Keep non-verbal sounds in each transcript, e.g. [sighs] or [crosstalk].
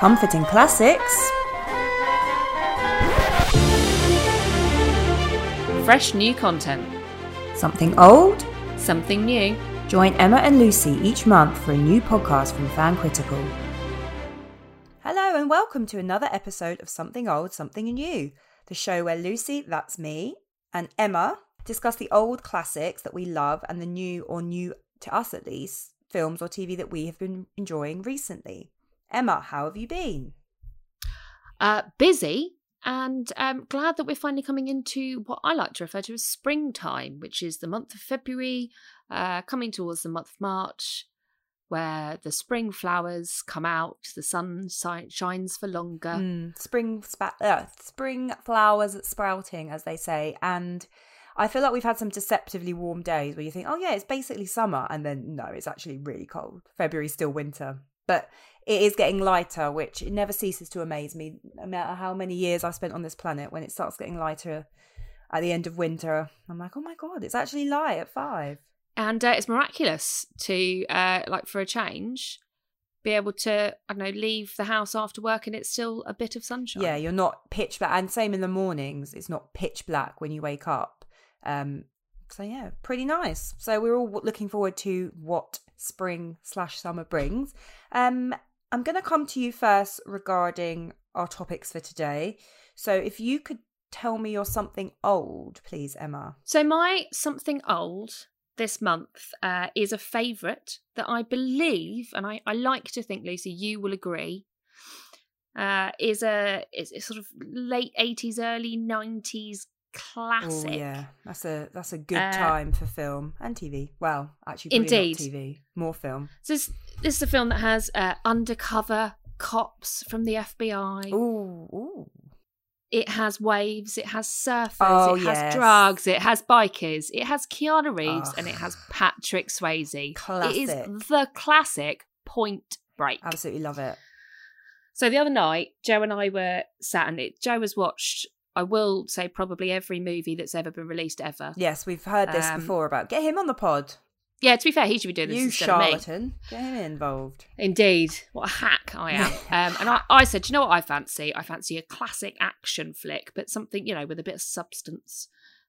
Comforting classics. Fresh new content. Something old. Something new. Join Emma and Lucy each month for a new podcast from Fan Critical. Hello and welcome to another episode of Something Old, Something New, the show where Lucy, that's me, and Emma discuss the old classics that we love and the new or new to us at least films or TV that we have been enjoying recently. Emma, how have you been? Uh, busy and um, glad that we're finally coming into what I like to refer to as springtime, which is the month of February, uh, coming towards the month of March, where the spring flowers come out, the sun shines for longer. Mm, spring, spa- uh, spring flowers sprouting, as they say, and I feel like we've had some deceptively warm days where you think, oh yeah, it's basically summer, and then no, it's actually really cold. February's still winter, but it is getting lighter, which it never ceases to amaze me. No matter how many years I've spent on this planet, when it starts getting lighter at the end of winter, I'm like, oh my god, it's actually light at five. And uh, it's miraculous to, uh, like, for a change, be able to, I don't know, leave the house after work and it's still a bit of sunshine. Yeah, you're not pitch black, and same in the mornings. It's not pitch black when you wake up. Um, so yeah, pretty nice. So we're all looking forward to what spring slash summer brings. Um, I'm going to come to you first regarding our topics for today. So if you could tell me your something old, please, Emma. So my something old this month uh, is a favourite that I believe, and I, I like to think, Lucy, you will agree, uh, is a is sort of late eighties, early nineties classic. Oh yeah, that's a that's a good Uh, time for film and TV. Well, actually, Indeed. TV, more film. So this, is a film that has uh, undercover cops from the FBI. Ooh, ooh. It has waves. It has surfers. Oh, it has yes. drugs. It has bikers. It has Keanu Reeves, Ugh. and it has Patrick Swayze. It is the classic Point Break. Absolutely love it. So the other night, Joe and I were sat, and it, Joe has watched. I will say probably every movie that's ever been released ever. Yes, we've heard this Um, before about get him on the pod. Yeah, to be fair, he should be doing this You instead of me. charlatan, get him involved. Indeed, what a hack I am. [laughs] um, and I, I said, "Do you know what I fancy? I fancy a classic action flick, but something you know with a bit of substance.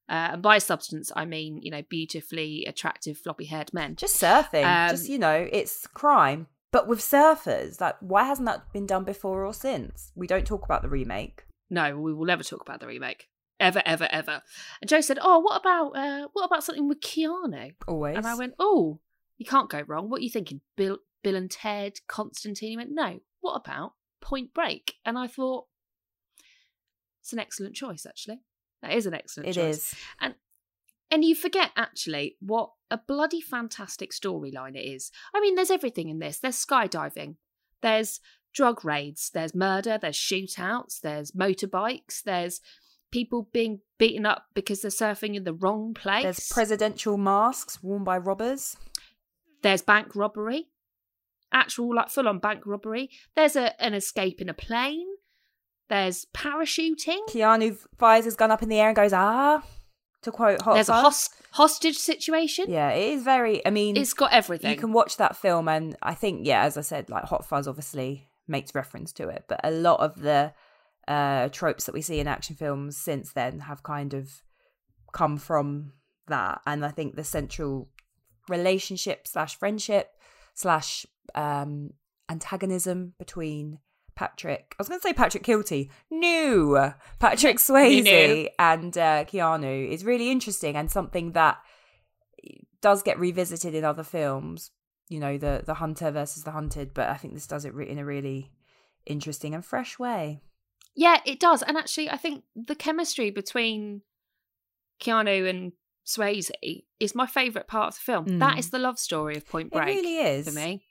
Uh, and by substance, I mean you know beautifully attractive floppy-haired men. Just surfing, Um, just you know, it's crime, but with surfers. Like, why hasn't that been done before or since? We don't talk about the remake. No, we will never talk about the remake ever, ever, ever. And Joe said, "Oh, what about uh, what about something with Keanu?" Always. And I went, "Oh, you can't go wrong. What are you thinking? Bill, Bill and Ted, Constantine?" He went, "No. What about Point Break?" And I thought, it's an excellent choice. Actually, that is an excellent It choice. is. And you forget actually what a bloody fantastic storyline it is. I mean, there's everything in this. There's skydiving, there's drug raids, there's murder, there's shootouts, there's motorbikes, there's people being beaten up because they're surfing in the wrong place. There's presidential masks worn by robbers. There's bank robbery, actual like full on bank robbery. There's a, an escape in a plane. There's parachuting. Keanu fires his gun up in the air and goes, ah, to quote Hot There's a Fuzz. hos- hostage situation. Yeah, it is very, I mean, It's got everything. you can watch that film and I think, yeah, as I said, like Hot Fuzz obviously makes reference to it, but a lot of the uh, tropes that we see in action films since then have kind of come from that. And I think the central relationship slash friendship slash um, antagonism between Patrick, I was going to say Patrick Kilty, no, Patrick [laughs] Swayze and uh, Keanu is really interesting and something that does get revisited in other films. You know, the the hunter versus the hunted, but I think this does it re- in a really interesting and fresh way. Yeah, it does. And actually, I think the chemistry between Keanu and Swayze is my favourite part of the film. That Mm. is the love story of Point Break it really is for me.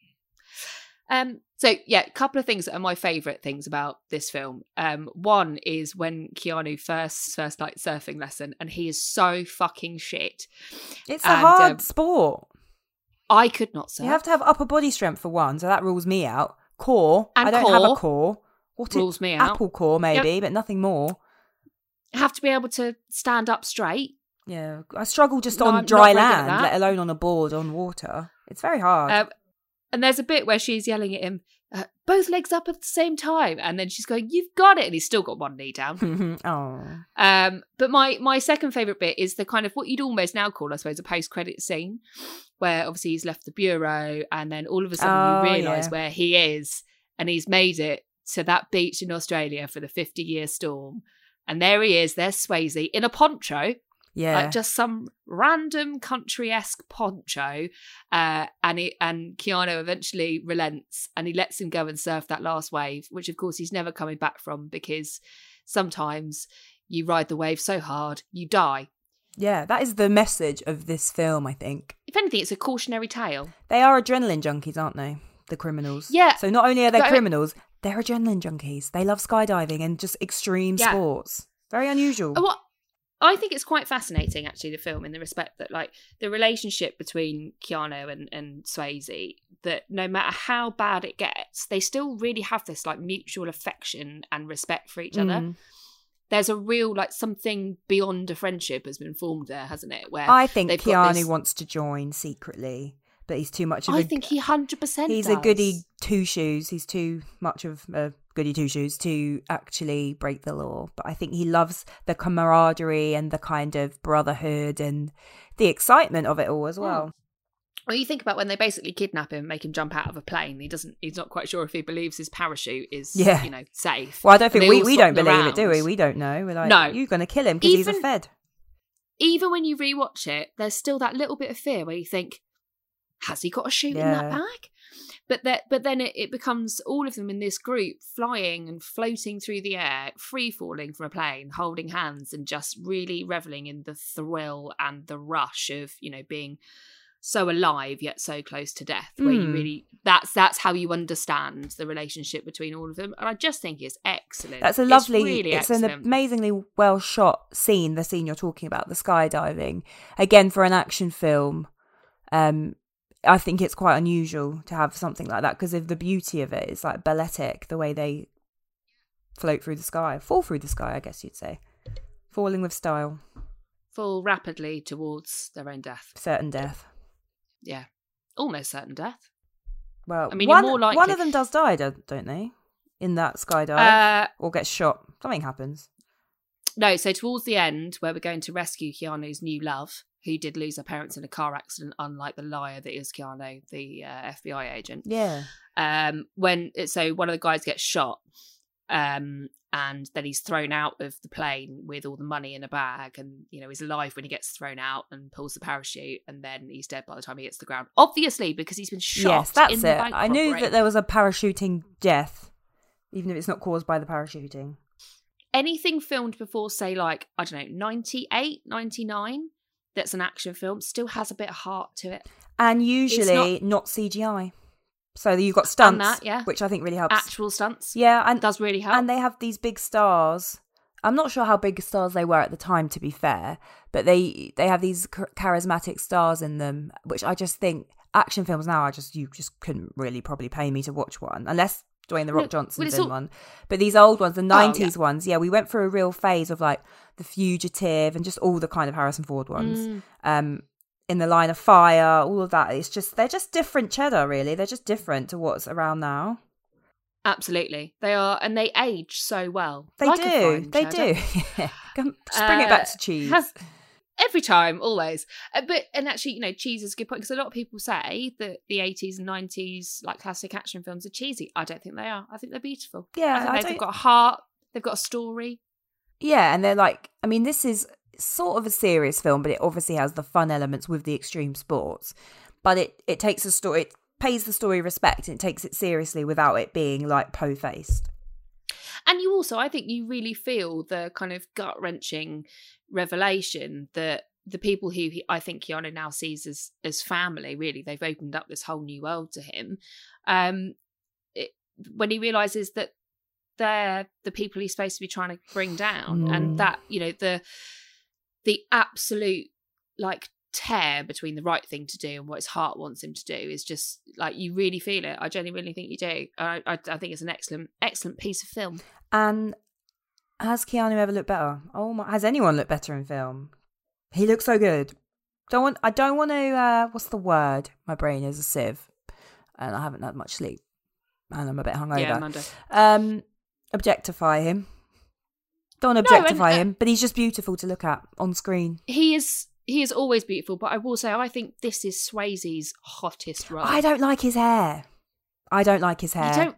Um, so yeah, a couple of things that are my favourite things about this film. Um, one is when Keanu first first like surfing lesson, and he is so fucking shit. It's a hard um, sport. I could not surf. You have to have upper body strength for one, so that rules me out. Core, And I don't have a core core. What rules is me out. Apple core maybe, but nothing more. have to be able to stand up straight. Yeah, I struggle just No, on I'm dry not very good at land, let alone on a board on water. It's very hard. Um, and there's a bit where she's yelling at him, uh, both legs up at the same time, and then she's going, "You've got it," and he's still got one knee down. [laughs] oh, Um, but my my second favorite bit is the kind of what you'd almost now call, I suppose, a post credit scene, where obviously he's left the bureau, and then all of a sudden Oh, you realise yeah. where he is, and he's made it to that beach in Australia for the fifty year storm, and there he is, there's Swayze in a poncho, yeah. like just some random country esque poncho, uh, and he, and Keanu eventually relents and he lets him go and surf that last wave, which of course he's never coming back from because sometimes you ride the wave so hard you die. yeah, that is the message of this film, I think. If anything, it's a cautionary tale. They are adrenaline junkies, aren't they? The criminals. Yeah. So not only are they criminals, they're adrenaline junkies. They love skydiving and just extreme Yeah. sports. Very unusual. What I think it's quite fascinating, actually, the film in the respect that, like, the relationship between Keanu and, and Swayze, that no matter how bad it gets, they still really have this, like, mutual affection and respect for each other. Mm. There's a real, like, something beyond a friendship has been formed there, hasn't it? Where I think Keanu this- wants to join secretly, but he's too much of I a think he 100% he's does. a goody two shoes. He's too much of a goody two shoes to actually break the law. But I think he loves the camaraderie and the kind of brotherhood and the excitement of it all as well. Well, you think about when they basically kidnap him, make him jump out of a plane. He doesn't. He's not quite sure if he believes his parachute is, Yeah. you know, safe. Well, I don't think we, we don't them believe it, do we? We don't know. We're like, No. you're going to kill him because he's a Even- Fed. Even when you rewatch it, there's still that little bit of fear where you think, has he got a chute in that bag? But that, but then it, it becomes all of them in this group flying and floating through the air, free falling from a plane, holding hands, and just really reveling in the thrill and the rush of you know being so alive yet so close to death. Where you Mm. really that's that's how you understand the relationship between all of them, and I just think it's excellent. That's a lovely. It's, really it's an amazingly well shot scene. The scene you're talking about, the skydiving. Again, for an action film, um, I think it's quite unusual to have something like that because of the beauty of it. It's like balletic, the way they float through the sky, fall through the sky. I guess you'd say, falling with style, fall rapidly towards their own death. certain death. Yeah, almost certain death. Well, I mean, one, likely- one of them does die, don't don't they? In that skydive, Uh, or gets shot. Something happens. no, so towards the end, where we're going to rescue Keanu's new love, who did lose her parents in a car accident, unlike the liar that is Keanu, the uh, FBI agent. Yeah. Um, when so one of the guys gets shot, um, and then he's thrown out of the plane with all the money in a bag, and you know he's alive when he gets thrown out and pulls the parachute, and then he's dead by the time he hits the ground. Obviously, because he's been shot. Yes, that's it. I knew robbery. that there was a parachuting death, even if it's not caused by the parachuting. anything filmed before say like i don't know 98 99 that's an action film still has a bit of heart to it And usually not, CGI. So you've got stunts, that, yeah. which I think really helps. actual stunts yeah, and does really help and they have these big stars. I'm not sure how big stars they were at the time, to be fair, but they they have these charismatic stars in them, which I just think action films now. I just you just couldn't really probably pay me to watch one unless Dwayne the Rock No, Johnson's in all- one. But these old ones, the Oh, '90s yeah. ones, yeah, we went through a real phase of like the Fugitive and just all the kind of Harrison Ford ones. Mm. Um, in the line of fire, all of that. It's just they're just different cheddar, really. They're just different to what's around now. absolutely they are and they age so well They Like do. They cheddar. do. [laughs] Yeah. Just bring it back Uh, to cheese. has- [laughs] every time always. Uh, but and actually you know cheese is a good point because a lot of people say that the 80s and 90s like classic action films are cheesy. I don't think they are. I think they're beautiful. Yeah, I think I they've, they've got a heart. They've got a story. Yeah, and they're like, I mean, this is sort of a serious film, but it obviously has the fun elements with the extreme sports. But it it takes a story, it pays the story respect, and it takes it seriously without it being like po faced. And you also, I think, you really feel the kind of gut wrenching revelation that the people who he, I think Keanu now sees as as family, really, they've opened up this whole new world to him. Um, it, when he realizes that they're the people he's supposed to be trying to bring down, Mm. and that you know the the absolute like tear between the right thing to do and what his heart wants him to do is just like you really feel it. I genuinely think you do. I, I, I think it's an excellent, excellent piece of film. And has Keanu ever looked better? Oh my! Has anyone looked better in film? He looks so good. Don't want. I don't want to. Uh, what's the word? My brain is a sieve. and I haven't had much sleep, and I'm a bit hungover. Yeah, Monday. Um, objectify him. Don't and, objectify uh, him, but he's just beautiful to look at on screen. He is he is always beautiful, but I will say I think this is Swayze's hottest role. I don't like his hair. I don't like his hair. You don't.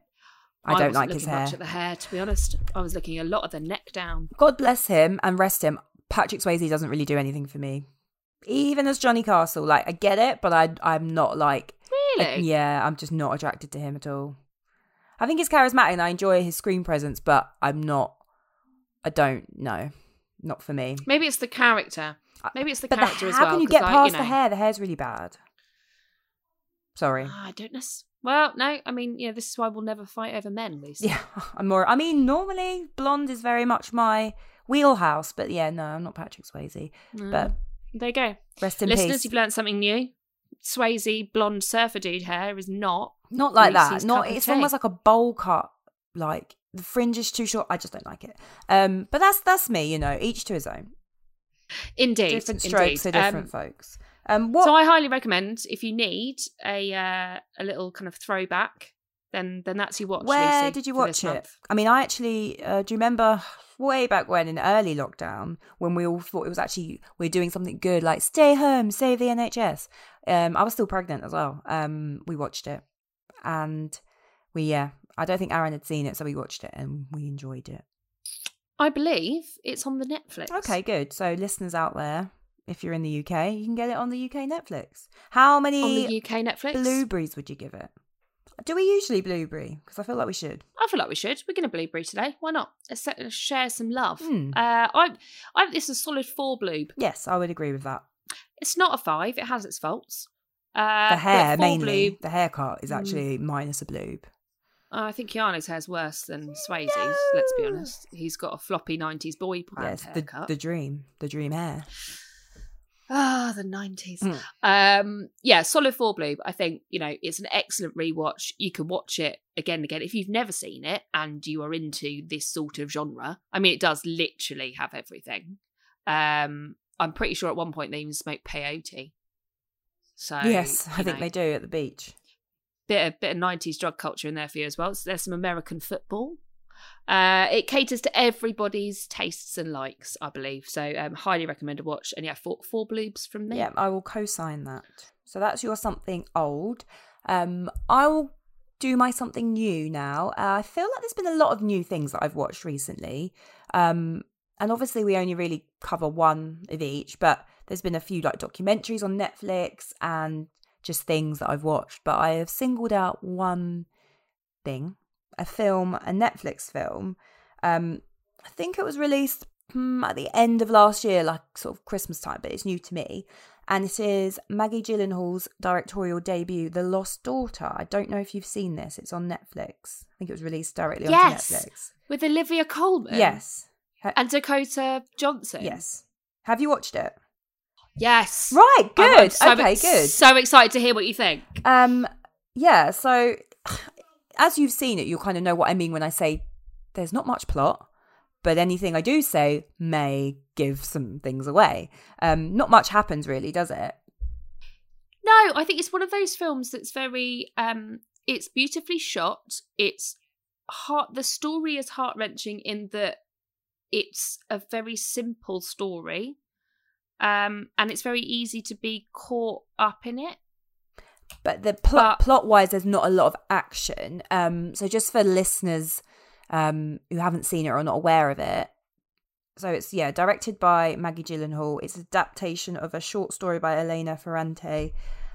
I don't like his hair. Much at the hair, to be honest. I was looking a lot at the neck down. God bless him and rest him. Patrick Swayze doesn't really do anything for me. Even as Johnny Castle, like I get it, but I I'm not like Really? yeah, I'm just not attracted to him at all. I think he's charismatic and I enjoy his screen presence, but I'm not. I don't know, not for me. Maybe it's the character. Maybe it's the But the, character as how can you get I, past know, the hair? The hair's really bad. Sorry. Ah, I don't know. Well, no. I mean, you know, this is why we'll never fight over men, Lucy. Yeah, [laughs] I'm more. I mean, normally blonde is very much my wheelhouse, but yeah, no, I'm not Patrick Swayze. But there you go. rest in Listeners, peace. Listeners, you've learned something new. Swayze blonde surfer dude hair is not. Not like that. Reese's Not. It's almost like a bowl cut. Like the fringe is too short. I just don't like it. Um, but that's that's me. You know, each to his own. Indeed. different strokes indeed. for different Um, folks. Um, what? So I highly recommend if you need a uh, a little kind of throwback, then then that's your watch. where Lucy, did you watch it? month. I mean, I actually uh, do you remember way back when in early lockdown when we all thought it was actually we're doing something good, like stay home, save the NHS. Um, I was still pregnant as well. Um, we watched it, and we yeah, I don't think Aaron had seen it, so we watched it and we enjoyed it. I believe it's on the Netflix. Okay, good. So listeners out there, if you're in the UK, you can get it on the UK Netflix. How many On the UK Netflix. blueberries would you give it? Do we usually blueberry? Because I feel like we should. I feel like we should. We're going to blueberry today. Why not? Let's, share some love. Hmm. Uh, I, I, this is a solid four bloob. Yes, I would agree with that. It's not a five. It has its faults. Uh, The hair mainly. bloob- The haircut is Mm. actually minus a bloob. I think Keanu's hair's worse than Swayze's. Let's be honest. He's got a floppy '90s boy band Yes, the haircut. the dream, the dream hair. Ah, the nineties. Mm. Um, yeah, solid four blue. I think you know it's an excellent rewatch. You can watch it again and again if you've never seen it and you are into this sort of genre. I mean, it does literally have everything. Um, I'm pretty sure at one point they even smoked peyote. So yes, I think know, they do at the beach. Bit of bit of nineties drug culture in there for you as well. So there's some American football. Uh, it caters to everybody's tastes and likes, I believe. So um, highly recommend a watch. And yeah, four four bloobs from me. Yeah, I will co-sign that. So that's your something old. Um, I will do my something new now. Uh, I feel like there's been a lot of new things that I've watched recently. Um, and obviously we only really cover one of each, but there's been a few like documentaries on Netflix and just things that I've watched. But I have singled out one thing, a film, a Netflix film. Um, I think it was released hmm, at the end of last year, like sort of Christmas time, but it's new to me. And it is Maggie Gyllenhaal's directorial debut, The Lost Daughter. I don't know if you've seen this. It's on Netflix. I think it was released directly Yes. onto Netflix. with Olivia Colman. Yes. And Dakota Johnson. yes. Have you watched it? Yes. Right. Good. So, okay. Good. So excited to hear what you think. Um, yeah. So, [sighs] as you've seen it, you'll kind of know what I mean when I say there's not much plot, but anything I do say may give some things away. Um, not much happens really, does it? No, I think it's one of those films that's very. um It's beautifully shot. It's heart. The story is heart wrenching in that it's a very simple story, um, and it's very easy to be caught up in it. But the plot But- plot wise, there's not a lot of action. Um, so just for listeners um who haven't seen it or are not aware of it, so it's yeah directed by Maggie Gyllenhaal. It's adaptation of a short story by Elena Ferrante,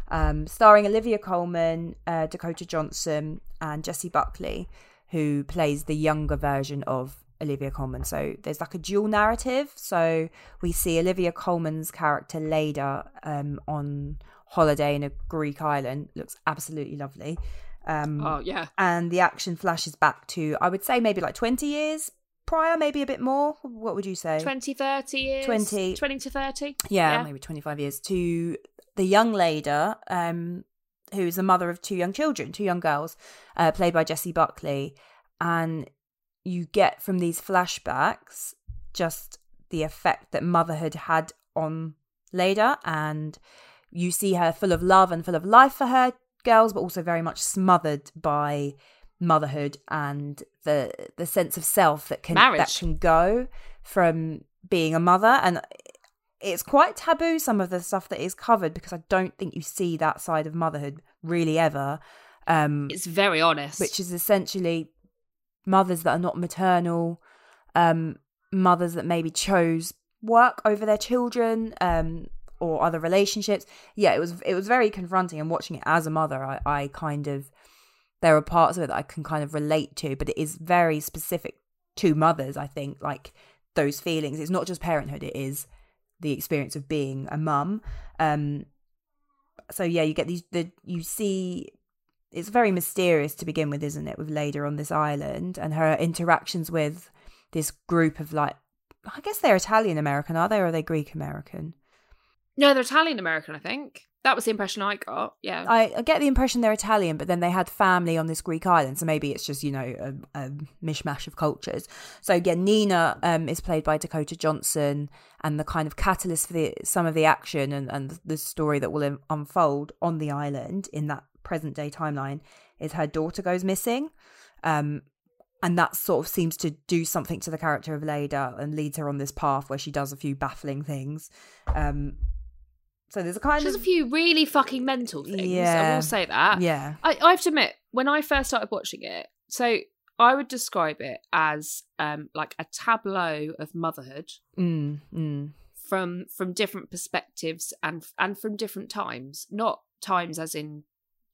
um, starring Olivia Colman, uh, Dakota Johnson, and Jessie Buckley, who plays the younger version of Olivia Colman. So there's like a dual narrative. So we see Olivia Colman's character Leda um, on holiday in a Greek island. Looks absolutely lovely. Um, Oh yeah, and the action flashes back to I would say maybe like 20 years prior, maybe a bit more. What would you say? 20, 30 years. 20. 20 to thirty. yeah, yeah. maybe 25 years to the young Leda, um, who's the mother of two young children, two young girls, uh, played by Jessie Buckley. And you get from these flashbacks just the effect that motherhood had on Leda. And you see her full of love and full of life for her girls, but also very much smothered by motherhood and the the sense of self that can Marriage. that can go from being a mother and it's quite taboo some of the stuff that is covered because I don't think you see that side of motherhood really ever um It's very honest. which is essentially mothers that are not maternal, um, mothers that maybe chose work over their children, um, or other relationships. Yeah, it was it was very confronting. And watching it as a mother, I, I kind of there are parts of it that I can kind of relate to, but it is very specific to mothers. I think like those feelings. It's not just parenthood; it is the experience of being a mum. Um, so yeah, you get these. The you see it's very mysterious to begin with, isn't it? With Leda on this island and her interactions with this group of like, I guess they're Italian American, are they, or are they Greek American? no, they're Italian American, I think. That was the impression I got. Yeah. I, I get the impression they're Italian, but then they had family on this Greek island, so maybe it's just you know a, a mishmash of cultures. So again, Nina um, is played by Dakota Johnson, and the kind of catalyst for the some of the action and, and the story that will unfold on the island in that present day timeline is her daughter goes missing, um, and that sort of seems to do something to the character of Leda and leads her on this path where she does a few baffling things. Um, so there's a kind of a few really fucking mental things. I will say that. yeah. I, I have to admit, when I first started watching it, so I would describe it as um like a tableau of motherhood Mm, mm. from from different perspectives and and from different times. Not times as in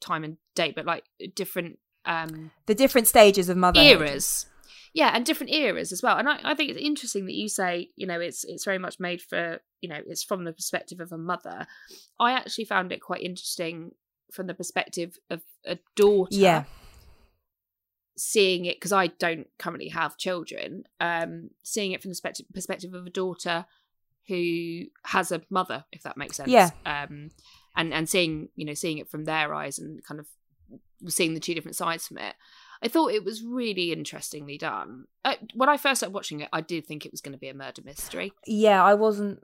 time and date, but like different um The different stages of motherhood. eras. Yeah, and different eras as well. And I, I think it's interesting that you say, you know, it's it's very much made for, you know, it's from the perspective of a mother. I actually found it quite interesting from the perspective of a daughter Yeah. seeing it because I don't currently have children. Um, seeing it from the perspective perspective of a daughter who has a mother, if that makes sense. Yeah. Um, and and seeing you know seeing it from their eyes and kind of seeing the two different sides from it. I thought it was really interestingly done. Uh, when I first started watching it, I did think it was going to be a murder mystery. Yeah, I wasn't.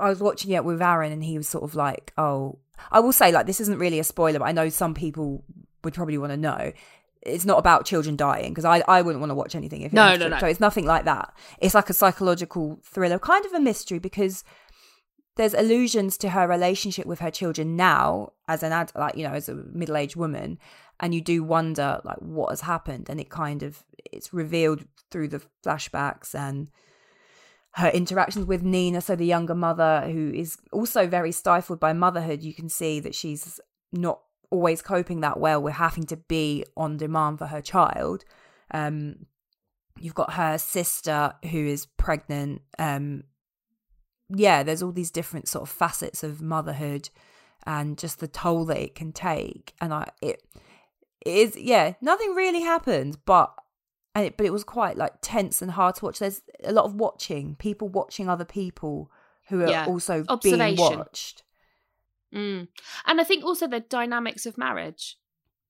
I was watching it with Aaron, and he was sort of like, "Oh, I will say, like, this isn't really a spoiler, but I know some people would probably want to know. It's not about children dying because I, I wouldn't want to watch anything if it No, no, no. So it's nothing like that. It's like a psychological thriller, kind of a mystery because there's allusions to her relationship with her children now as an ad, like you know, as a middle aged woman, and you do wonder like what has happened, and it kind of it's revealed through the flashbacks and her interactions with Nina, so the younger mother, who is also very stifled by motherhood. You can see that she's not always coping that well with having to be on demand for her child. Um, you've got her sister who is pregnant. Um, yeah, there's all these different sort of facets of motherhood and just the toll that it can take. And I, it, it is, yeah, nothing really happened, but and it, but it was quite like tense and hard to watch. There's a lot of watching, people watching other people who are Yeah. also being watched. Mm. And I think also the dynamics of marriage.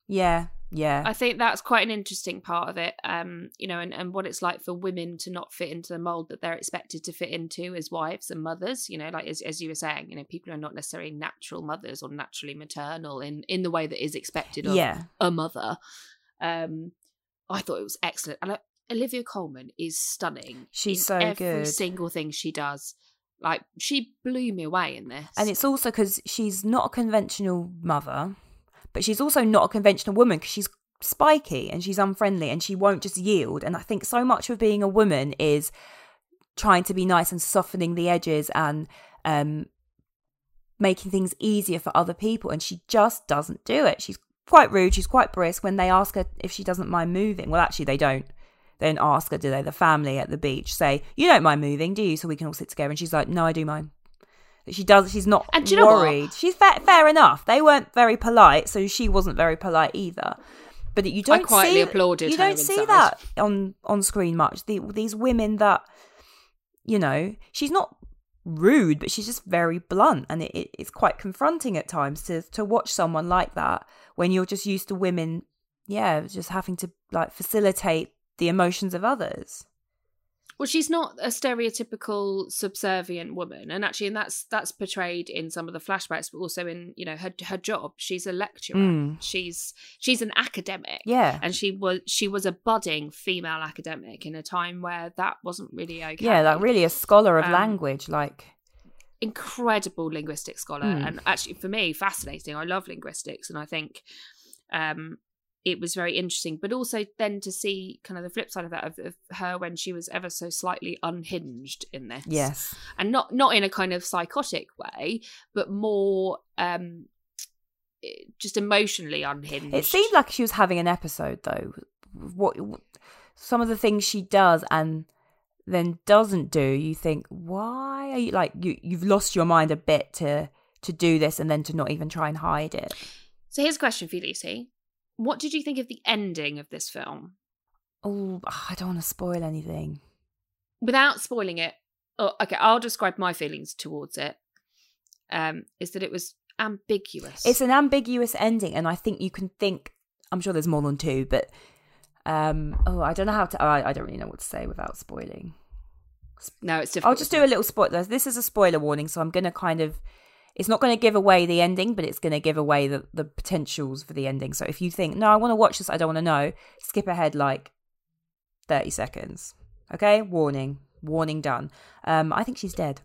Yeah, yeah, I think that's quite an interesting part of it. Um, you know, and, and what it's like for women to not fit into the mold that they're expected to fit into as wives and mothers. You know, like as as you were saying, you know, people are not necessarily natural mothers or naturally maternal in in the way that is expected of yeah. a mother. Um, I thought it was excellent, and Olivia Colman is stunning. She's so every good. single thing she does. Like she blew me away in this, And it's also because she's not a conventional mother, but she's also not a conventional woman because she's spiky and she's unfriendly and she won't just yield. And I think so much of being a woman is trying to be nice and softening the edges and um, making things easier for other people. And she just doesn't do it. She's quite rude. She's quite brisk when they ask her if she doesn't mind moving. Well, actually, they don't. They don't ask her, do they? The family at the beach say, You don't mind moving, do you? So we can all sit together. And she's like, No, I do mind. She does. She's not And you know what? worried. She's fair, fair enough. They weren't very polite, so she wasn't very polite either. But you don't I quietly see, applauded You don't see inside. that on on screen much. The, these women that you know, she's not rude, but she's just very blunt, and it, it, it's quite confronting at times to to watch someone like that when you're just used to women, yeah, just having to like facilitate the emotions of others. Well, she's not a stereotypical subservient woman, and actually, and that's that's portrayed in some of the flashbacks, but also in you know her her job. She's a lecturer. Mm. She's she's an academic. Yeah. and she was she was a budding female academic in a time where that wasn't really okay. Yeah, like really a scholar of Um, language. Like, incredible linguistic scholar, Mm. and actually for me fascinating. I love linguistics, and I think um, it was very interesting. But also then to see kind of the flip side of that of, of her when she was ever so slightly unhinged in this. yes. and not not in a kind of psychotic way, but more um, eh, just emotionally unhinged. It seemed like she was having an episode, though. What, what some of the things she does and then doesn't do, you think, why are you like you? You've lost your mind a bit to to do this and then to not even try and hide it. So here's a question for you, Lucy. What did you think of the ending of this film? Oh, I don't want to spoil anything. Without spoiling it, oh, okay, I'll describe my feelings towards it. Um, is that it was ambiguous. It's an ambiguous ending, and I think you can think. I'm sure there's more than two, but um, oh, I don't know how to. I, I don't really know what to say without spoiling. no, it's difficult. I'll just do a little spoiler. This is a spoiler warning, so I'm going to kind of. It's not going to give away the ending, but it's going to give away the, the potentials for the ending. So if you think, no, I want to watch this, I don't want to know, skip ahead like 30 seconds. Okay? Warning. Warning done. Um, I think she's dead.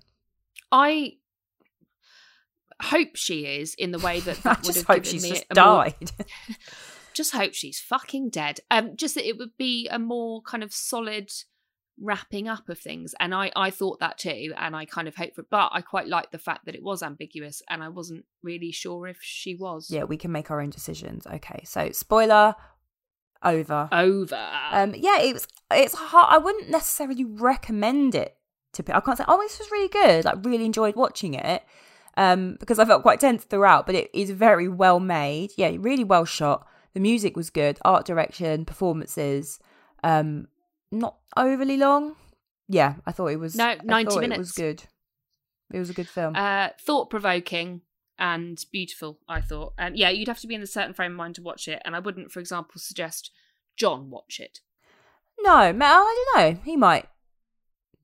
I hope she is in the way that [laughs] I that would just have hope she's just a more- died. [laughs] [laughs] just hope she's fucking dead. Um, just that it would be a more kind of solid wrapping up of things, and I I thought that too, and I kind of hope for. But I quite liked the fact that it was ambiguous, and I wasn't really sure if she was. yeah, we can make our own decisions. Okay, so spoiler over. Over. Um, yeah, it was. It's hard. I wouldn't necessarily recommend it to people. I can't say, oh, this was really good. Like, really enjoyed watching it. Um, because I felt quite tense throughout, but it is very well made. Yeah, really well shot. The music was good. Art direction, performances. Um, not overly long. Yeah, I thought it was. No, I 90 thought It minutes. was good. It was a good film. uh, thought provoking and beautiful. I thought, and yeah, you'd have to be in a certain frame of mind to watch it, and I wouldn't, for example, suggest John watch it. No, I don't know. He might,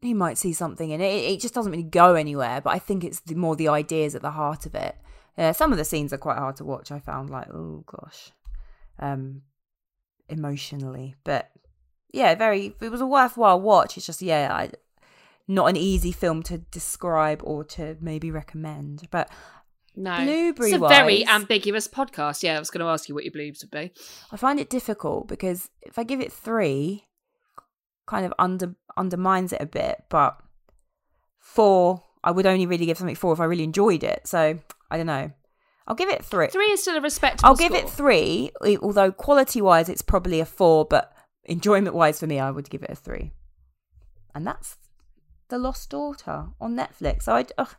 he might see something in it. it. It just doesn't really go anywhere. But I think it's the, more the ideas at the heart of it. Uh, some of the scenes are quite hard to watch. I found like, oh gosh, um, emotionally. But yeah, very. It was a worthwhile watch. It's just yeah, I, not an easy film to describe or to maybe recommend. But No, Blueberry it's a very ambiguous podcast. Yeah, I was going to ask you what your bloobs would be. I find it difficult because if I give it three, kind of under undermines it a bit. But four, I would only really give something four if I really enjoyed it. So I don't know. I'll give it three. Three is still a respectable. I'll give it three, although quality wise it's probably a four, but enjoyment wise for me, I would give it a three. And that's The Lost Daughter on Netflix. So I, ugh,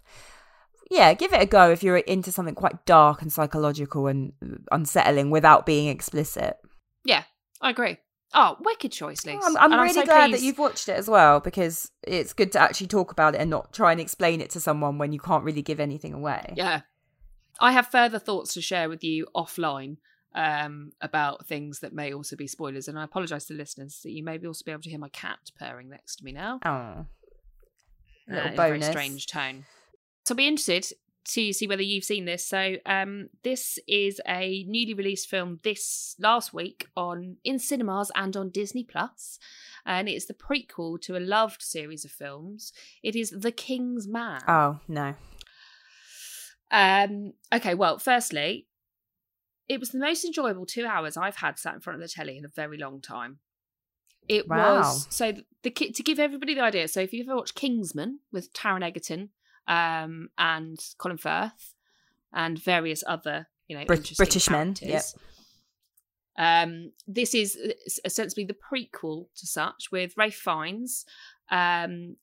yeah, give it a go if you're into something quite dark and psychological and unsettling without being explicit. Yeah, I agree. Oh, wicked choice, Lise. I'm, I'm And really so glad that you've watched it as well because it's good to actually talk about it and not try and explain it to someone when you can't really give anything away. Yeah, I have further thoughts to share with you offline um, about things that may also be spoilers, and I apologise to listeners that you may also be able to hear my cat purring next to me now. Oh, uh, little in a very bonus. strange tone. So I'll be interested to see whether you've seen this. So um, this is a newly released film this last week on in cinemas and on Disney Plus, and it's the prequel to a loved series of films. It is The King's Man. Oh no. Um, okay, well, firstly, it was the most enjoyable two hours I've had sat in front of the telly in a very long time. It Wow. was so the to give everybody the idea. So if you've ever watched Kingsman with Taron Egerton um, and Colin Firth and various other you know Brit- British men, characters, Um, this is essentially the prequel to such with Ralph Fiennes, um,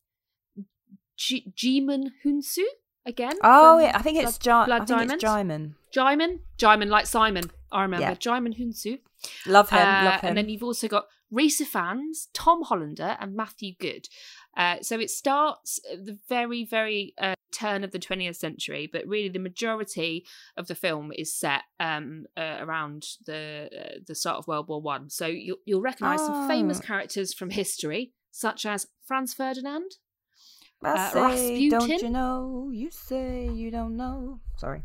G- Djimon Hounsou again. Oh yeah, I think it's Blood- Blood Diamond. it's Djimon. Djimon, Djimon like Simon. I remember Yeah. Djimon Hounsou. Love him. Uh, love him. And then you've also got Ralph Fiennes, Tom Hollander, and Matthew Goode. Uh, so it starts at the very, very uh, turn of the 20th century, but really the majority of the film is set um, uh, around the uh, the start of World War One. So you'll, you'll recognise some famous Oh. characters from history, such as Franz Ferdinand. I Uh, say, don't Rasputin? you know? You say you don't know. Sorry.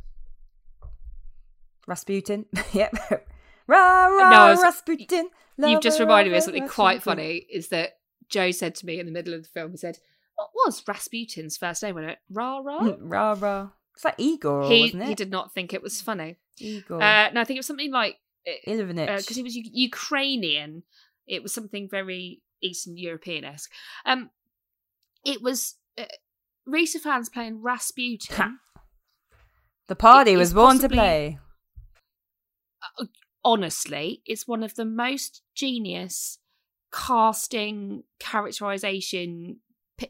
Rasputin. [laughs] yep. Rah, rah, No, was- Rasputin. You've just reminded me of something quite funny. Is that Joe said to me in the middle of the film? He said, "What was Rasputin's first name?" I went, "Rah rah." rah, rah. It's like Igor, he wasn't it? he did not think it was funny. Igor. Uh, no, I think it was something like Ivanich. because he was U- Ukrainian. It was something very Eastern European esque. Um, it was uh, Ralph Fiennes playing Rasputin. the party was born to possibly- play. Honestly, it's one of the most genius casting characterization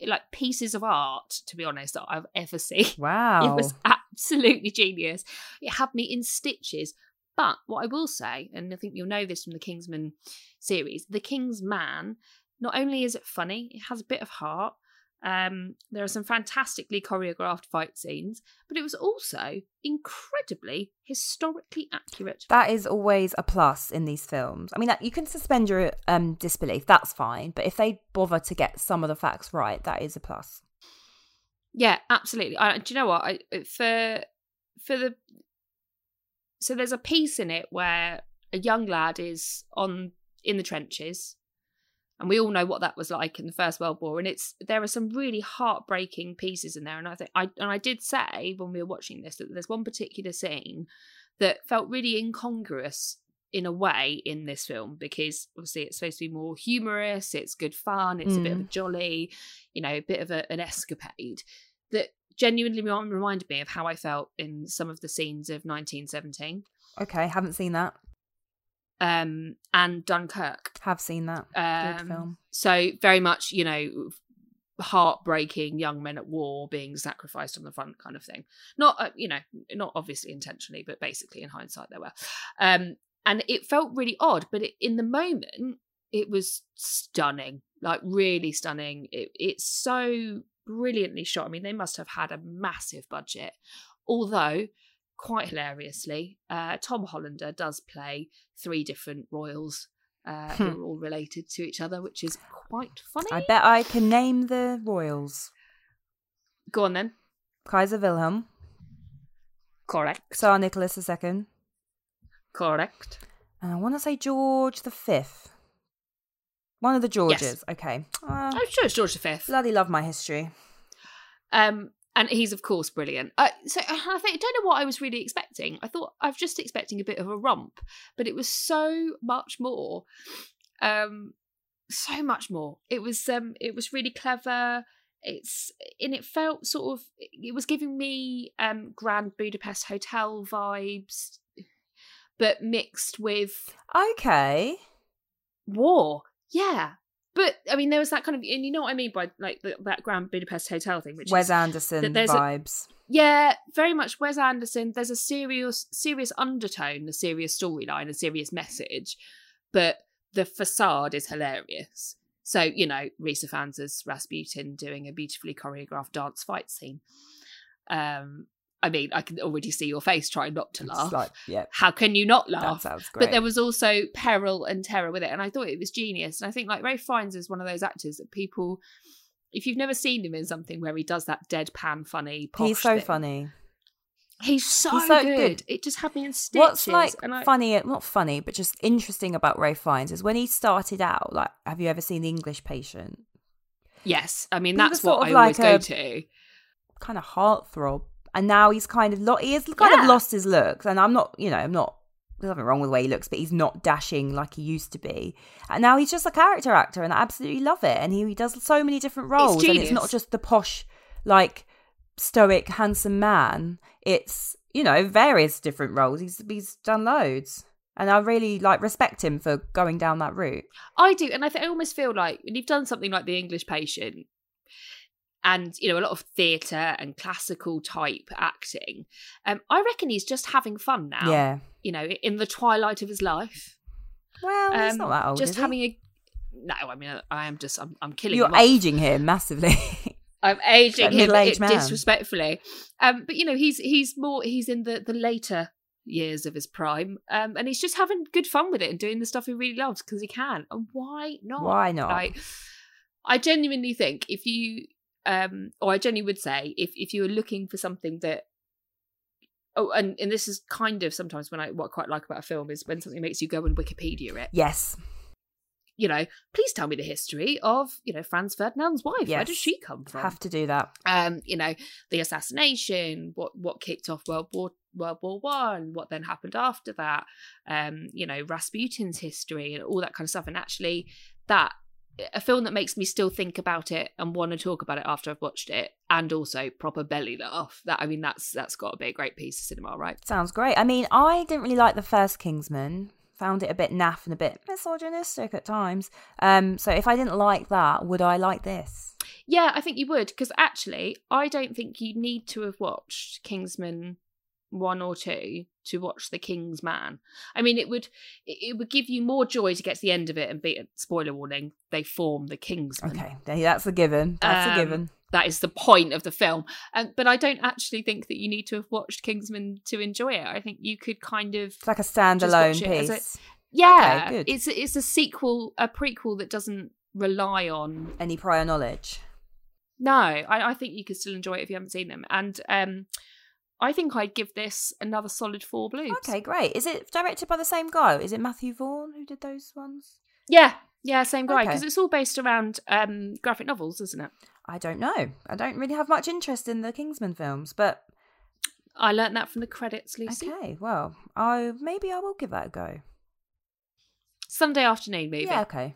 like pieces of art to be honest that i've ever seen Wow. [laughs] It was absolutely genius. It had me in stitches. But what I will say, and I think you'll know this from the Kingsman series, The King's Man, not only is it funny, it has a bit of heart. Um, there are some fantastically choreographed fight scenes, but it was also incredibly historically accurate. That is always a plus in these films. I mean, that- you can suspend your um, disbelief, that's fine. But if they bother to get some of the facts right, that is a plus. Yeah, absolutely. I, do you know what? I for for the so there's a piece in it where a young lad is on in the trenches, and we all know what that was like in the First World War. And it's there are some really heartbreaking pieces in there. And I think I and I did say when we were watching this that there's one particular scene that felt really incongruous in a way in this film because obviously it's supposed to be more humorous, it's good fun, it's a bit of a mm. jolly, you know, a bit of a, an escapade that genuinely reminded me of how I felt in some of the scenes of 1917 Okay, haven't seen that. Um, and Dunkirk. Have seen that. Good Um, film. So very much, you know, heartbreaking young men at war being sacrificed on the front kind of thing. Not, uh, you know, not obviously intentionally, but basically in hindsight there were. Um, and it felt really odd, but it, in the moment, it was stunning, like really stunning. It, it's so brilliantly shot. I mean, they must have had a massive budget. Although, quite hilariously, uh, Tom Hollander does play three different royals uh, who are all related to each other, which is quite funny. I bet I can name the royals. Go on then. Kaiser Wilhelm, Correct. Tsar Nicholas II, Correct. and I want to say George the Fifth. One of the Georges. Okay. Uh, I'm sure it's George V. bloody love my history. Um, and he's of course brilliant. Uh, so I think I don't know what I was really expecting. I thought I was just expecting a bit of a romp, but it was so much more. Um, so much more. It was um, it was really clever. It's and it felt sort of it was giving me um Grand Budapest Hotel vibes, but mixed with Okay. war. Yeah. But I mean, there was that kind of, and you know what I mean by like the, that Grand Budapest Hotel thing, which Wes is Anderson there's a- vibes. yeah, very much Wes Anderson. There's a serious, serious undertone, a serious storyline, a serious message, but the facade is hilarious. So you know, Ralph Fiennes as Rasputin doing a beautifully choreographed dance fight scene. Um, I mean, I can already see your face trying not to laugh. like, yeah, How can you not that laugh? sounds great. But there was also peril and terror with it, and I thought it was genius. And I think like Ralph Fiennes is one of those actors that people, if you've never seen him in something where he does that deadpan funny, He's so thing, funny. He's so, He's so good. good. It just had me in stitches. What's like I, funny, not funny, but just interesting about Ralph Fiennes is when he started out. Like, have you ever seen The English Patient? Yes, I mean He that's what I always like go to. Kind of heartthrob, and now he's kind of lo- he has kind Yeah. of lost his looks. And I'm not, you know, I'm not. There's nothing wrong with the way he looks, but he's not dashing like he used to be. And now he's just a character actor, and I absolutely love it. And he, he does so many different roles, and it's not just the posh, like stoic, handsome man. It's you know various different roles. He's he's done loads, and I really like respect him for going down that route. I do, and I, th- I almost feel like when you've done something like The English Patient, and you know a lot of theatre and classical type acting, um, I reckon he's just having fun now. Yeah. you know, in the twilight of his life. Well, he's Um, not that old. just having a no. I mean, I am just I'm, I'm killing. You're him aging him massively. [laughs] I'm aging him it- man. disrespectfully. Um, but you know, he's he's more he's in the the later years of his prime, um, and he's just having good fun with it and doing the stuff he really loves because he can. And why not? Why not? Like, I genuinely think if you, um, or I genuinely would say if if you are looking for something that. Oh, and, and this is kind of sometimes when I what I quite like about a film is when something makes you go and Wikipedia it. Yes. You know, please tell me the history of you know Franz Ferdinand's wife. Where does she come from? Have to do that. um, you know, the assassination, what what kicked off World War World War One, what then happened after that, um, you know, Rasputin's history and all that kind of stuff. And actually, that a film that makes me still think about it and want to talk about it after I've watched it, and also proper belly laugh. That I mean, that's that's got to be a great piece of cinema, right? Sounds great. I mean, I didn't really like the first Kingsman. Found it a bit naff and a bit misogynistic at times. Um, so if I didn't like that, would I like this? Yeah, I think you would because actually, I don't think you need to have watched Kingsman one or two to watch The King's Man. I mean, it would it would give you more joy to get to the end of it and be spoiler warning. They form the Kingsman. Okay, that's a given. That's Um, a given. That is the point of the film. Um, but I don't actually think that you need to have watched Kingsman to enjoy it. I think you could kind of It's like a standalone as a- piece. yeah, Okay, good. it's it's a sequel, a prequel that doesn't rely on Any prior knowledge? No, I, I think you could still enjoy it if you haven't seen them. And um, I think I'd give this another solid four blues. Okay, great. Is it directed by the same guy? Is it Matthew Vaughn who did those ones? Yeah, yeah, same guy. Okay. Because it's all based around um, graphic novels, isn't it? I don't know. I don't really have much interest in the Kingsman films, but I learned that from the credits, Lucy. okay. Well, I maybe I will give that a go. Sunday afternoon movie. Yeah, okay.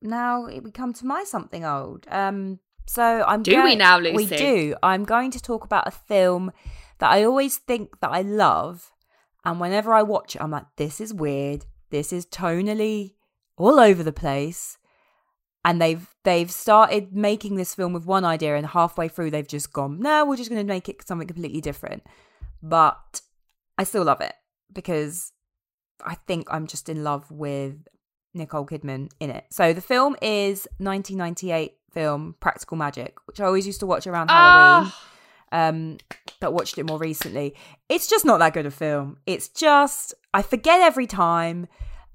Now we come to my something old. Um, so I'm. Do we go- now, We do. I'm going to talk about a film that I always think that I love, and whenever I watch it, I'm like, this is weird. This is tonally all over the place, and they've they've started making this film with one idea, and halfway through they've just gone, no, we're just going to make it something completely different. But I still love it because I think I'm just in love with Nicole Kidman in it. So the film is 1998 film Practical Magic, which I always used to watch around Halloween. Ah! Um, but watched it more recently. It's just not that good a film. It's just I forget every time.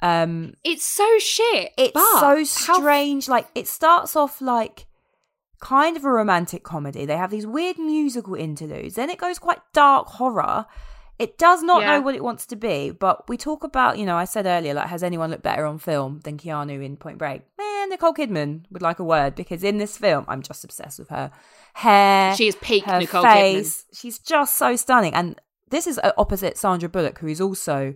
Um, it's so shit. it's so how- strange. Like it starts off like kind of a romantic comedy. They have these weird musical interludes. Then it goes quite dark horror. It does not Yeah. know what it wants to be, but we talk about, you know, I said earlier, like, has anyone looked better on film than Keanu in Point Break? Man, Nicole Kidman would like a word because in this film, I'm just obsessed with her hair. She is peak her Nicole face. She's just so stunning. And this is uh, opposite Sandra Bullock, who is also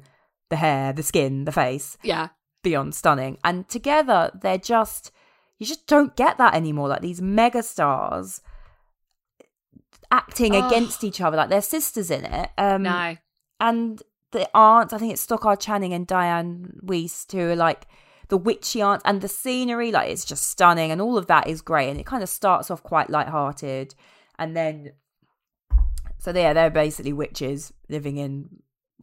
the hair, the skin, the face Yeah. beyond stunning. And together, they're just, you just don't get that anymore. Like these mega stars acting Oh. against each other, like they're sisters in it. Um, No. And the aunts, I think it's Stockard Channing and Diane Weiss, who are like the witchy aunt and the scenery, like it's just stunning, and all of that is great. And it kind of starts off quite light-hearted, and then so yeah, they're basically witches living in.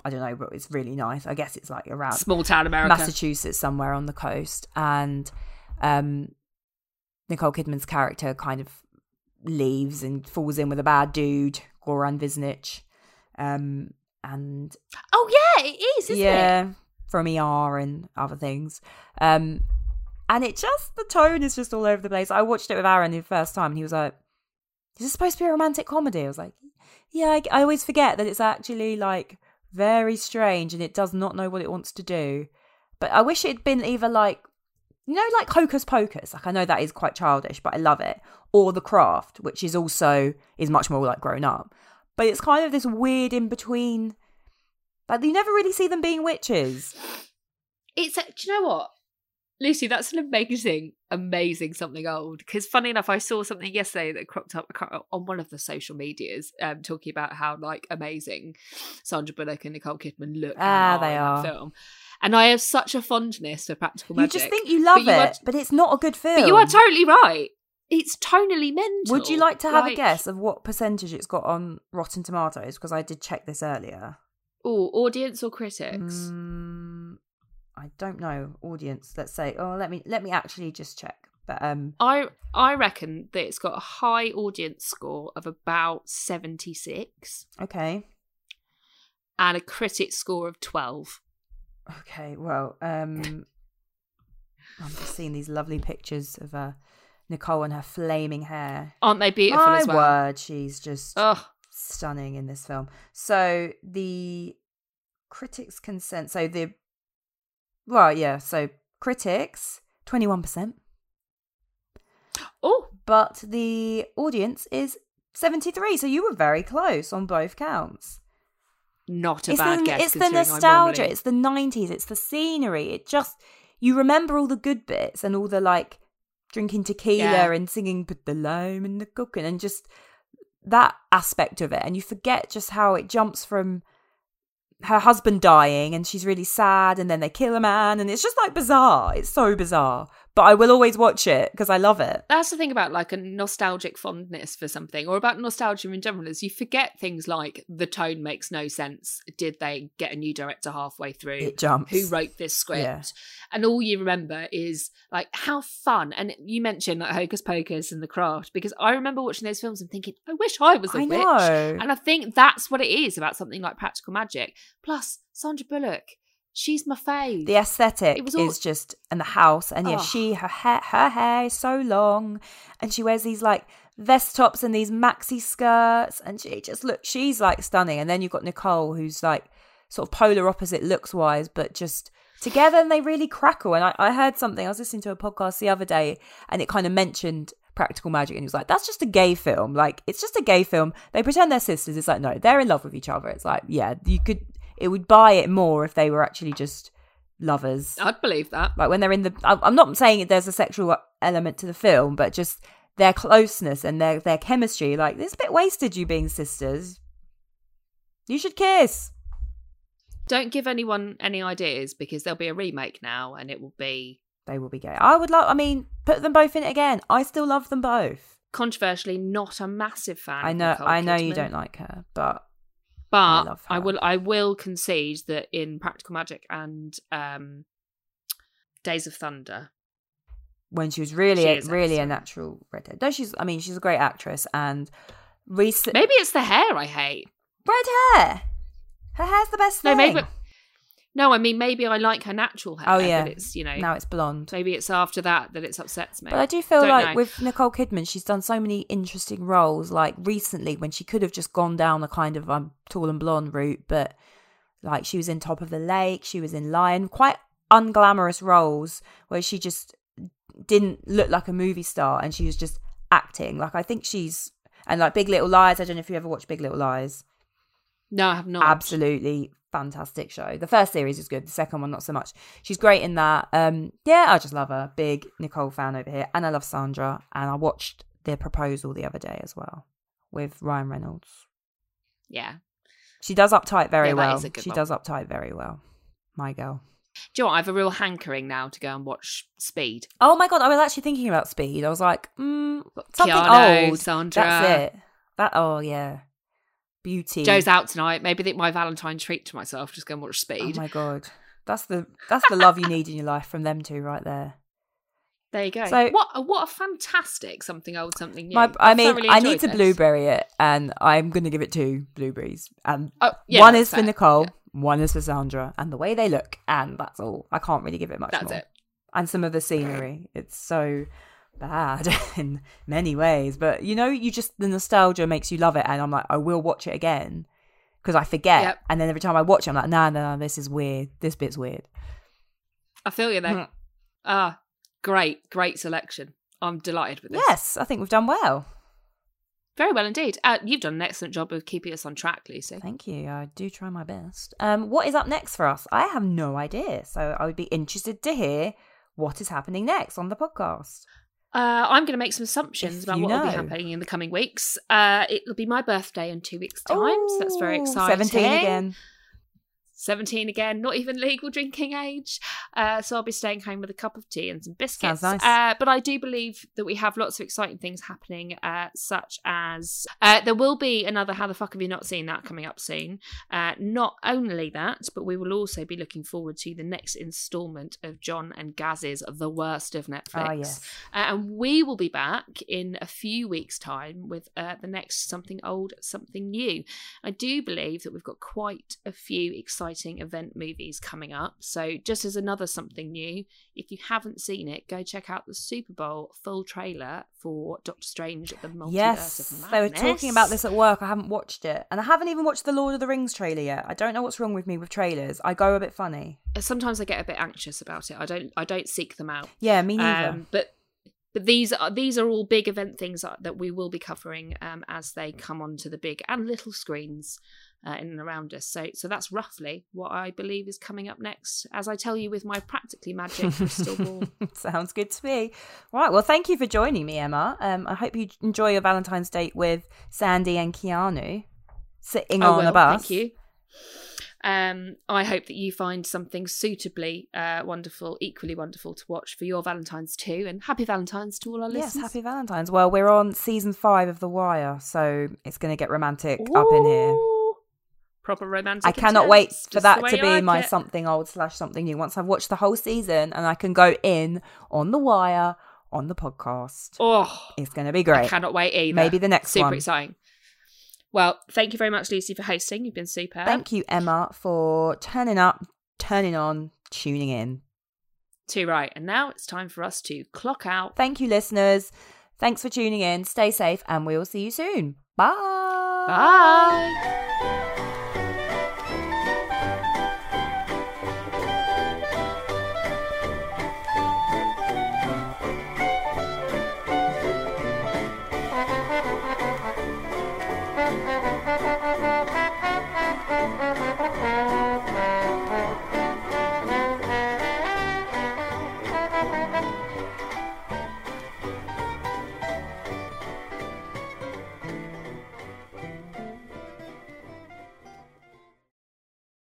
I don't know, but it's really nice. I guess it's like around Small town America. Massachusetts somewhere on the coast, and um, Nicole Kidman's character kind of leaves and falls in with a bad dude, Goran Visnjic, um, and Oh yeah, it is, isn't it? yeah, from ER and other things, um, and it just the tone is just all over the place. I watched it with Aaron the first time, and he was like, "Is this supposed to be a romantic comedy?" I was like, "Yeah." I, I always forget that it's actually like very strange, and it does not know what it wants to do. But I wish it had been either like, you know, like Hocus Pocus. Like I know that is quite childish, but I love it. Or The Craft, which is also is much more like grown up. But it's kind of this weird in between. Like you never really see them being witches. It's. a, Do you know what, Lucy? That's an amazing, amazing something old. Because funny enough, I saw something yesterday that cropped up on one of the social medias, um, talking about how like amazing Sandra Bullock and Nicole Kidman look. Ah, they in that are. Film. And I have such a fondness for practical magic. You just think you love But you it, are- but it's not a good film. but you are totally right. It's tonally mental. Would you like to have a guess of what percentage it's got on Rotten Tomatoes? Because I did check this earlier. Oh, audience or critics? Mm, I don't know. Audience, let's say. Oh, let me let me actually just check. But um, I I reckon that it's got a high audience score of about seventy six okay, and a critic score of twelve. okay. Well, um, [laughs] I'm just seeing these lovely pictures of uh, Nicole and her flaming hair. Aren't they beautiful My as well? word, she's just Oh, stunning in this film. So the critics consent. So the well, yeah. So critics twenty one percent, oh, but the audience is seventy three. So you were very close on both counts. not a it's bad the, guess. It's the nostalgia. normally- It's the nineties. It's the scenery. It just you remember all the good bits and all the like drinking tequila Yeah. and singing "Put the lime in the cooking" and just that aspect of it, and you forget just how it jumps from her husband dying and she's really sad and then they kill a man and it's just like bizarre. It's so bizarre but i will always watch it because i love it That's the thing about like a nostalgic fondness for something or about nostalgia in general is you forget things like the tone makes no sense. Did they get a new director halfway through? it jumps Who wrote this script? Yeah. And all you remember is like how fun. And you mentioned like Hocus Pocus and The Craft because I remember watching those films and thinking, I wish I was a i witch. know And I think that's what it is about something like Practical Magic. Plus, Sandra Bullock, she's my fave. the aesthetic It was all- is just and the house and yeah Oh. she her hair her hair is so long and she wears these like vest tops and these maxi skirts and she just look she's like stunning. And then you've got nicole who's like sort of polar opposite looks wise but just together and they really crackle. And I, I heard something i was listening to a podcast the other day and it kind of mentioned practical magic and he was like that's just a gay film. Like it's just a gay film. They pretend they're sisters. It's like no they're in love with each other. It's like yeah you could it would buy it more if they were actually just lovers. I'd believe that. like when they're in the i'm not saying there's a sexual element to the film but just their closeness and their their chemistry like it's a bit wasted you being sisters. You should kiss. Don't give anyone any ideas because there'll be a remake now and it will be they will be gay. I would love i mean put them both in it again. I still love them both. controversially not a massive fan. i know i know you don't like her but but love I, will I will concede that in Practical Magic and um, Days of Thunder, when she was really She really a natural redhead. No she's i mean she's a great actress and recent maybe it's the hair I hate. red hair! Her hair's the best No, thing. maybe no. I mean, maybe I like her natural hair. Oh, yeah. but it's you know now it's blonde maybe it's after that that it upsets me. But I do feel Don't like know. with Nicole Kidman, she's done so many interesting roles. Like recently, when she could have just gone down the kind of um, tall and blonde route, but like she was in Top of the Lake, she was in Lion, quite unglamorous roles where she just didn't look like a movie star and she was just acting. Like I think she's and like Big Little Lies. I don't know if you ever watched Big Little Lies. no, I have not. Absolutely fantastic show. The first series is good. The second one, not so much. She's great in that. Um, yeah, I just love her. Big Nicole fan over here, and I love Sandra. And I watched the proposal the other day as well with Ryan Reynolds. Yeah. She does uptight very Yeah, well. is a good She one. does uptight very well. My girl. Do you know what? I have a real hankering now to go and watch Speed. Oh my god, I was actually thinking about Speed. I was like, mm, something Keanu, old. Sandra. That's it. That oh yeah, beauty. Joe's out tonight. Maybe think my Valentine treat to myself. Just go and watch oh Speed. Oh my god, that's the that's the love you need in your life from them two right there. there you go. So- what a, what a fantastic something old, something new. My, I mean, thoroughly I need enjoyed to blueberry it, and I'm going to give it two blueberries. And Oh, yeah, one is for. Nicole, Yeah, one is for Sandra, and the way they look, and that's all. I can't really give it much that's more. it. And some of the scenery, it's so bad [laughs] in many ways, but you know, you just the nostalgia makes you love it, and I'm like, I will watch it again because I forget, Yep. and then every time I watch it, I'm like, nah, nah, nah, this is weird. This bit's weird. I feel you there. Mm. Ah, great, great selection. I'm delighted with this. Yes, I think we've done well. Very well indeed. Uh, you've done an excellent job of keeping us on track, Lucy. Thank you. I do try my best. Um, what is up next for us? I have no idea. So I would be interested to hear what is happening next on the podcast. Uh, I'm going to make some assumptions about what will be happening in the coming weeks. Uh, it'll be my birthday in two weeks' time, so that's very exciting. 17 again. 17 again, not even legal drinking age. Uh, so I'll be staying home with a cup of tea and some biscuits. Nice. Uh, but I do believe that we have lots of exciting things happening, uh, such as uh, there will be another How the Fuck Have You Not Seen That coming up soon. Uh, not only that, but we will also be looking forward to the next instalment of John and Gaz's The Worst of Netflix. Ah, yes. Uh, and we will be back in a few weeks' time with uh, the next Something Old, Something New. I do believe that we've got quite a few exciting exciting event movies coming up. So, just as another something new, if you haven't seen it, go check out the Super Bowl full trailer for Doctor Strange: at The Multiverse Yes, of Madness. they were talking about this at work. I haven't watched it, and I haven't even watched the Lord of the Rings trailer yet. I don't know what's wrong with me with trailers. I go a bit funny. Sometimes I get a bit anxious about it. I don't. I don't seek them out. Yeah, me neither. Um, but but these are these are all big event things that- that we will be covering um, as they come onto the big and little screens uh, in and around us. So so that's roughly what I believe is coming up next. As I tell you with my practically magic crystal ball. [laughs] Sounds good to me. Right. Well, thank you for joining me, Emma. Um, I hope you enjoy your Valentine's date with Sandy and Keanu sitting Oh, on well, a bus. Thank you. Um, I hope that you find something suitably uh, wonderful, equally wonderful to watch for your Valentine's too. And happy Valentine's to all our listeners. Yes, happy Valentine's. Well, we're on season five of The Wire, so it's going to get romantic up in here. Proper romantic. I cannot wait for that to be like my it. something old slash something new. Once I've watched the whole season and I can go in on The Wire on the podcast, Oh, it's going to be great. I cannot wait either. Maybe the next Super one. Super exciting. Well, thank you very much, Lucy, for hosting. You've been super. Thank you, Emma, for turning up, turning on, tuning in. Too right. And now it's time for us to clock out. Thank you, listeners. Thanks for tuning in. Stay safe, and we'll see you soon. Bye. Bye.